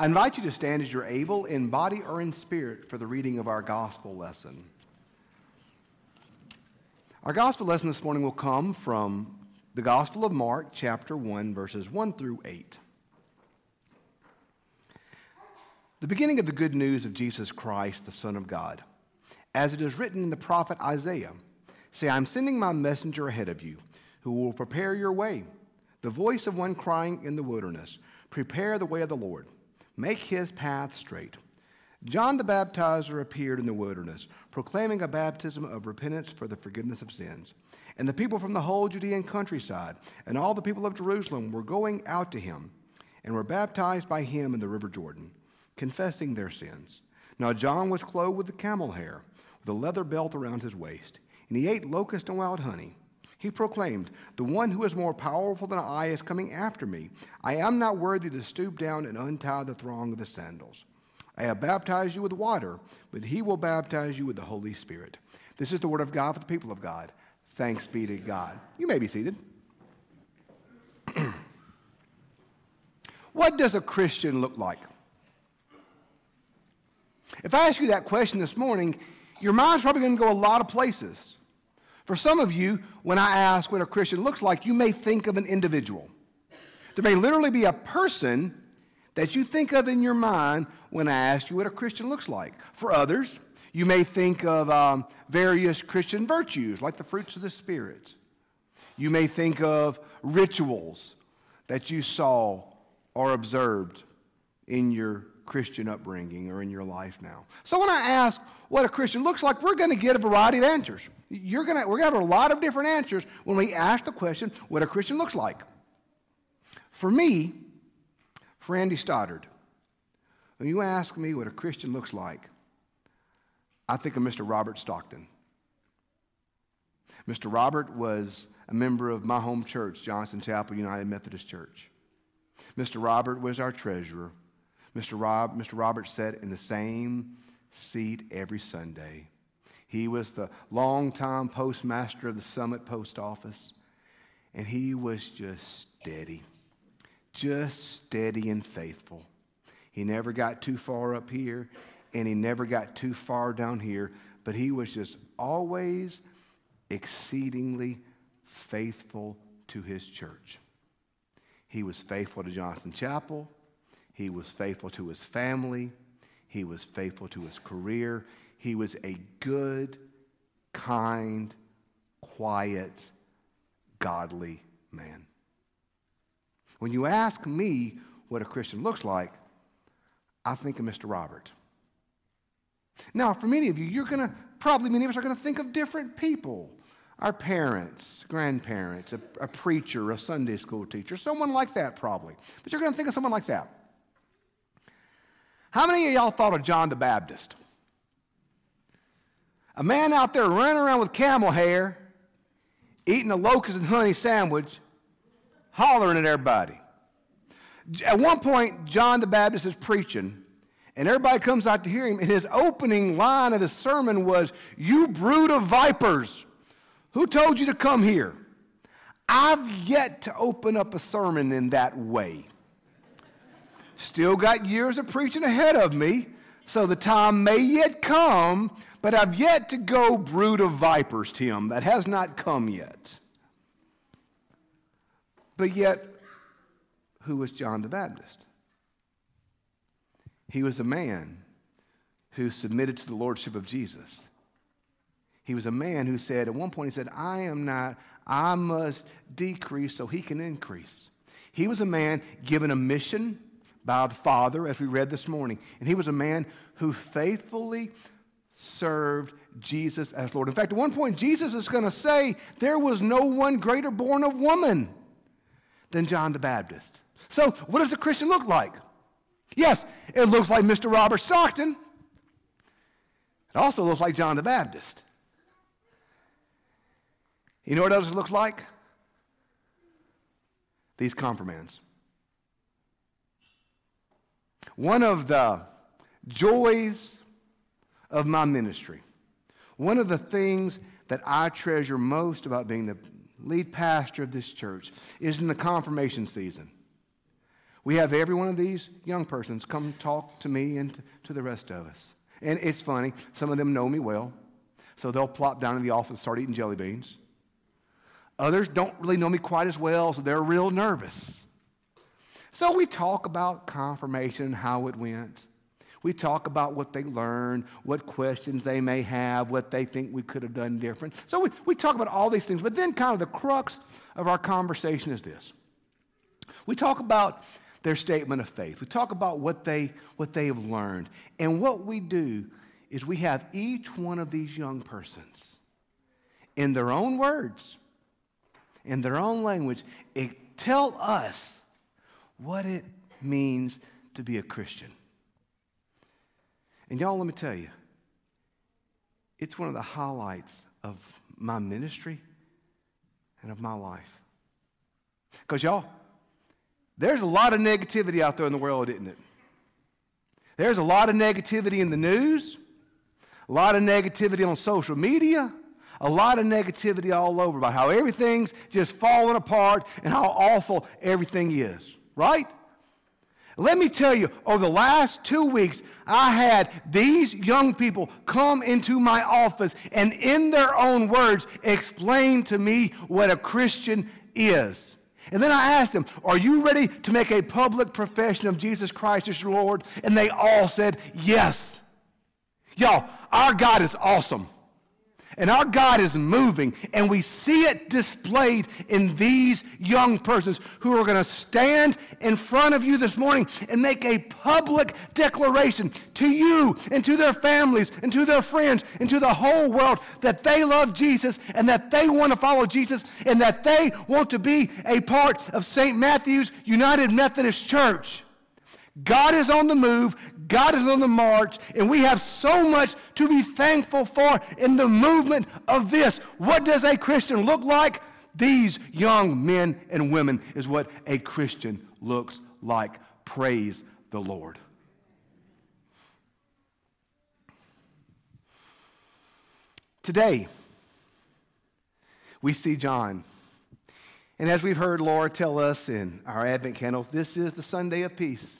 I invite you to stand as you're able, in body or in spirit, for the reading of our gospel lesson. Our gospel lesson this morning will come from the Gospel of Mark, chapter 1, verses 1 through 8. The beginning of the good news of Jesus Christ, the Son of God, as it is written in the prophet Isaiah Say, I'm sending my messenger ahead of you, who will prepare your way. The voice of one crying in the wilderness, Prepare the way of the Lord, make his path straight. John the Baptizer appeared in the wilderness, proclaiming a baptism of repentance for the forgiveness of sins. And the people from the whole Judean countryside and all the people of Jerusalem were going out to him and were baptized by him in the river Jordan, confessing their sins. Now John was clothed with camel hair, with a leather belt around his waist and he ate locust and wild honey. He proclaimed, The one who is more powerful than I is coming after me. I am not worthy to stoop down and untie the thong of his sandals. I have baptized you with water, but he will baptize you with the Holy Spirit. This is the word of God for the people of God. Thanks be to God. You may be seated. what does a Christian look like? If I ask you that question this morning, your mind's probably going to go a lot of places. For some of you, when I ask what a Christian looks like, you may think of an individual. There may literally be a person that you think of in your mind when I ask you what a Christian looks like. For others, you may think of um, various Christian virtues, like the fruits of the Spirit. You may think of rituals that you saw or observed in your Christian upbringing or in your life now. So when I ask what a Christian looks like, we're going to get a variety of answers. You're gonna, we're going to have a lot of different answers when we ask the question, what a Christian looks like. For me, for Andy Stoddard, when you ask me what a Christian looks like, I think of Mr. Robert Stockton. Mr. Robert was a member of my home church, Johnson Chapel United Methodist Church. Mr. Robert was our treasurer. Mr. Rob, Mr. Robert sat in the same seat every Sunday. He was the longtime postmaster of the Summit Post Office, and he was just steady, just steady and faithful. He never got too far up here, and he never got too far down here, but he was just always exceedingly faithful to his church. He was faithful to Johnson Chapel. He was faithful to his family. He was faithful to his career. He was a good, kind, quiet, godly man. When you ask me what a Christian looks like, I think of Mr. Robert. Now, for many of you, you're going to, probably many of us are going to think of different people. Our parents, grandparents, a, a preacher, a Sunday school teacher, someone like that, probably. But you're going to think of someone like that. How many of y'all thought of John the Baptist? A man out there running around with camel hair, eating a locust and honey sandwich, hollering at everybody. At one point, John the Baptist is preaching, and everybody comes out to hear him, and his opening line of his sermon was, You brood of vipers, who told you to come here? I've yet to open up a sermon in that way. Still got years of preaching ahead of me, so the time may yet come, but I've yet to go brood of vipers, Tim. That has not come yet. But yet, who was John the Baptist? He was a man who submitted to the lordship of Jesus. He was a man who said, at one point, he said, I am not, I must decrease so he can increase. He was a man given a mission by the Father, as we read this morning. And he was a man who faithfully served Jesus as Lord. In fact, at one point, Jesus is going to say, There was no one greater born of woman than John the Baptist. So, what does a Christian look like? Yes, it looks like Mr. Robert Stockton. It also looks like John the Baptist. You know what else it looks like? These confirmands. One of the joys of my ministry, one of the things that I treasure most about being the lead pastor of this church is in the confirmation season. We have every one of these young persons come talk to me and to, the rest of us. And it's funny, some of them know me well, so they'll plop down in the office and start eating jelly beans. Others don't really know me quite as well, so they're real nervous. So we talk about confirmation, how it went. We talk about what they learned, what questions they may have, what they think we could have done different. So we, we talk about all these things, but then kind of the crux of our conversation is this. We talk about their statement of faith. We talk about what they, what they have learned. And what we do is we have each one of these young persons in their own words, in their own language, tell us what it means to be a Christian. And y'all, let me tell you, it's one of the highlights of my ministry and of my life. Because, y'all, there's a lot of negativity out there in the world, isn't it? There's a lot of negativity in the news, a lot of negativity on social media, a lot of negativity all over about how everything's just falling apart and how awful everything is, right? Let me tell you, over the last two weeks, I had these young people come into my office and, in their own words, explain to me what a Christian is. And then I asked them, Are you ready to make a public profession of Jesus Christ as your Lord? And they all said, Yes. Y'all, our God is awesome. And our God is moving, and we see it displayed in these young persons who are going to stand in front of you this morning and make a public declaration to you and to their families and to their friends and to the whole world that they love Jesus and that they want to follow Jesus and that they want to be a part of St. Matthew's United Methodist Church. God is on the move, God is on the march, and we have so much to be thankful for in the movement of this. What does a Christian look like? These young men and women is what a Christian looks like. Praise the Lord. Today, we see John. And as we've heard Laura tell us in our Advent candles, this is the Sunday of peace.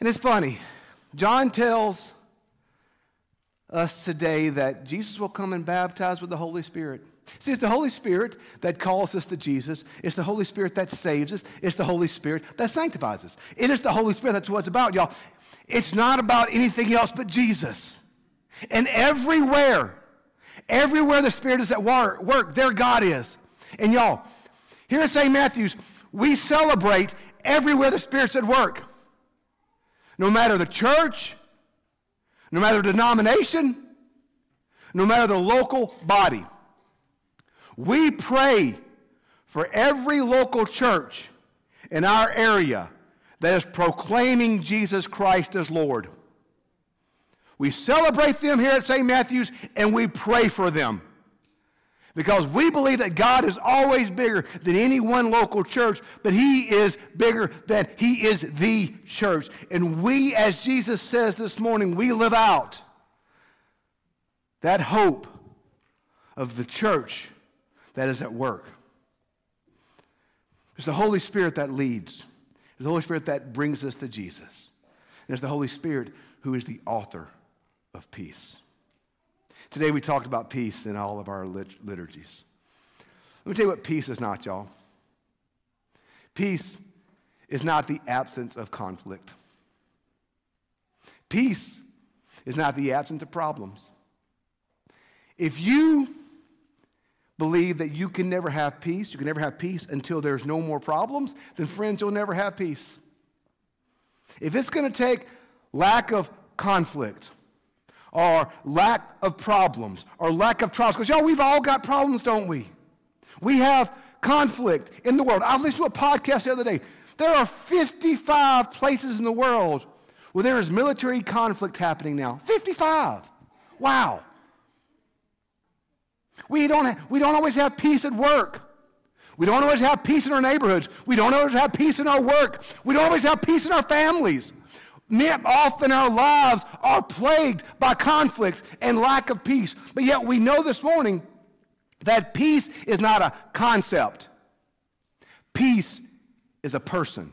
And it's funny. John tells us today that Jesus will come and baptize with the Holy Spirit. See, it's the Holy Spirit that calls us to Jesus. It's the Holy Spirit that saves us. It's the Holy Spirit that sanctifies us. It is the Holy Spirit that's what it's about, y'all. It's not about anything else but Jesus. And everywhere, everywhere the Spirit is at work, there God is. And y'all, here at St. Matthew's, we celebrate everywhere the Spirit's at work no matter the church, no matter the denomination, no matter the local body. We pray for every local church in our area that is proclaiming Jesus Christ as Lord. We celebrate them here at St. Matthew's and we pray for them because we believe that God is always bigger than any one local church, but He is bigger than He is the church. And we, as Jesus says this morning, we live out that hope of the church that is at work. It's the Holy Spirit that leads. It's the Holy Spirit that brings us to Jesus. And it's the Holy Spirit who is the author of peace. Today we talked about peace in all of our lit- liturgies. Let me tell you what peace is not, y'all. Peace is not the absence of conflict. Peace is not the absence of problems. If you believe that you can never have peace, you can never have peace until there's no more problems, then friends, you'll never have peace. If it's going to take lack of conflict, or lack of problems or lack of trials. Because, y'all, we've all got problems, don't we? We have conflict in the world. I was listening to a podcast the other day. There are 55 places in the world where there is military conflict happening now. 55. Wow. We don't, we don't always have peace at work. We don't always have peace in our neighborhoods. We don't always have peace in our work. We don't always have peace in our families. Often our lives are plagued by conflicts and lack of peace. But yet we know this morning that peace is not a concept. Peace is a person.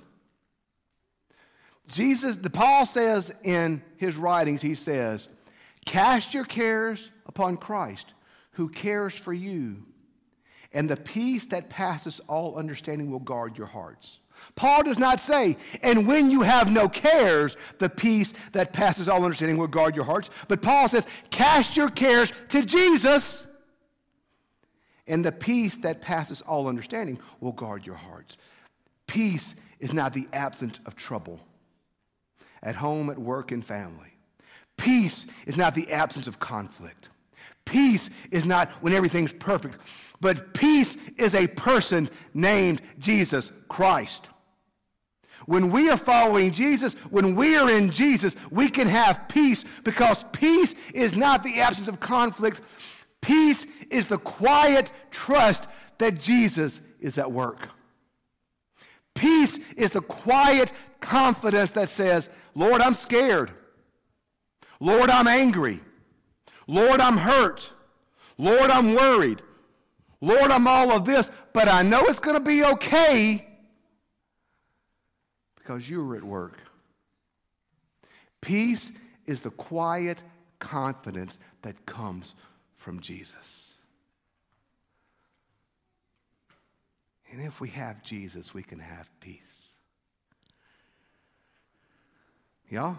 Jesus, the Paul says in his writings, he says, Cast your cares upon Christ, who cares for you, and the peace that passes all understanding will guard your hearts. Paul does not say, and when you have no cares, the peace that passes all understanding will guard your hearts. But Paul says, cast your cares to Jesus, and the peace that passes all understanding will guard your hearts. Peace is not the absence of trouble at home, at work, and family. Peace is not the absence of conflict. Peace is not when everything's perfect, but peace is a person named Jesus Christ. When we are following Jesus, when we are in Jesus, we can have peace because peace is not the absence of conflict. Peace is the quiet trust that Jesus is at work. Peace is the quiet confidence that says, Lord, I'm scared. Lord, I'm angry. Lord, I'm hurt. Lord, I'm worried. Lord, I'm all of this, but I know it's going to be okay because you were at work. Peace is the quiet confidence that comes from Jesus. And if we have Jesus, we can have peace. Y'all?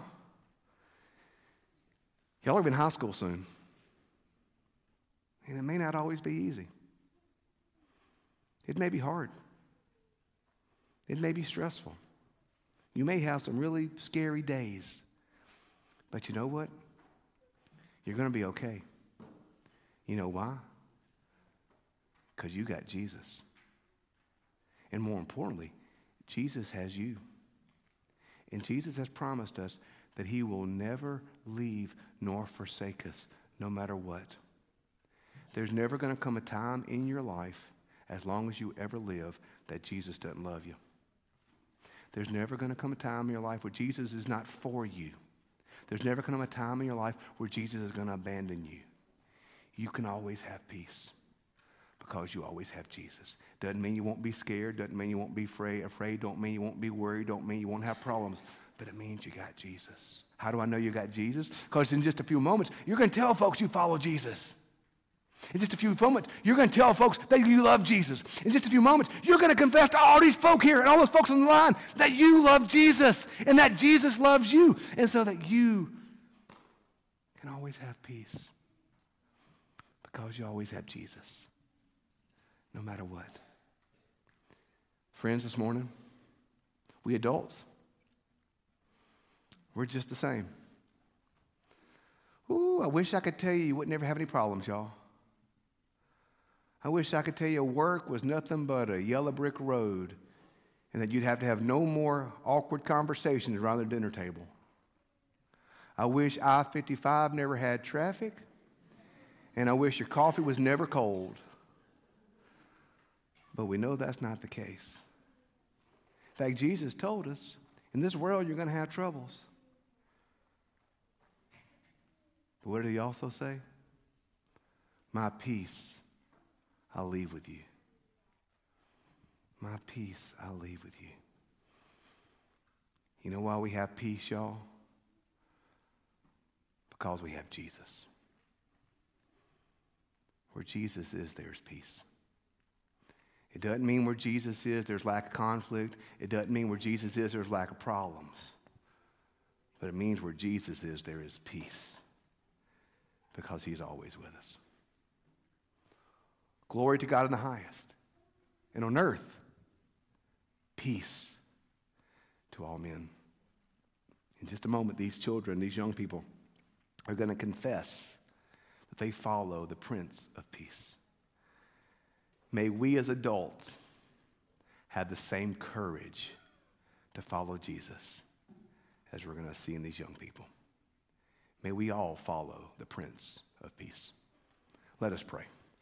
Y'all are in high school soon. And it may not always be easy. It may be hard. It may be stressful. You may have some really scary days. But you know what? You're going to be okay. You know why? Because you got Jesus. And more importantly, Jesus has you. And Jesus has promised us that he will never leave nor forsake us, no matter what. There's never going to come a time in your life, as long as you ever live, that Jesus doesn't love you. There's never going to come a time in your life where Jesus is not for you. There's never going to come a time in your life where Jesus is going to abandon you. You can always have peace because you always have Jesus. Doesn't mean you won't be scared. Doesn't mean you won't be afraid. Afraid don't mean you won't be worried. Don't mean you won't have problems. But it means you got Jesus. How do I know you got Jesus? Because in just a few moments, you're going to tell folks you follow Jesus. In just a few moments, you're going to tell folks that you love Jesus. In just a few moments, you're going to confess to all these folk here and all those folks on the line that you love Jesus and that Jesus loves you. And so that you can always have peace because you always have Jesus no matter what. Friends, this morning, we adults, we're just the same. Ooh, I wish I could tell you you wouldn't ever have any problems, y'all. I wish I could tell you work was nothing but a yellow brick road and that you'd have to have no more awkward conversations around the dinner table. I wish I 55 never had traffic, and I wish your coffee was never cold. But we know that's not the case. In fact, Jesus told us in this world you're going to have troubles. But what did he also say? My peace I'll leave with you. My peace I'll leave with you. You know why we have peace, y'all? Because we have Jesus. Where Jesus is, there's peace. It doesn't mean where Jesus is, there's lack of conflict. It doesn't mean where Jesus is, there's lack of problems. But it means where Jesus is, there is peace because he's always with us. Glory to God in the highest. And on earth, peace to all men. In just a moment, these children, these young people, are going to confess that they follow the Prince of Peace. May we as adults have the same courage to follow Jesus as we're going to see in these young people. May we all follow the Prince of Peace. Let us pray.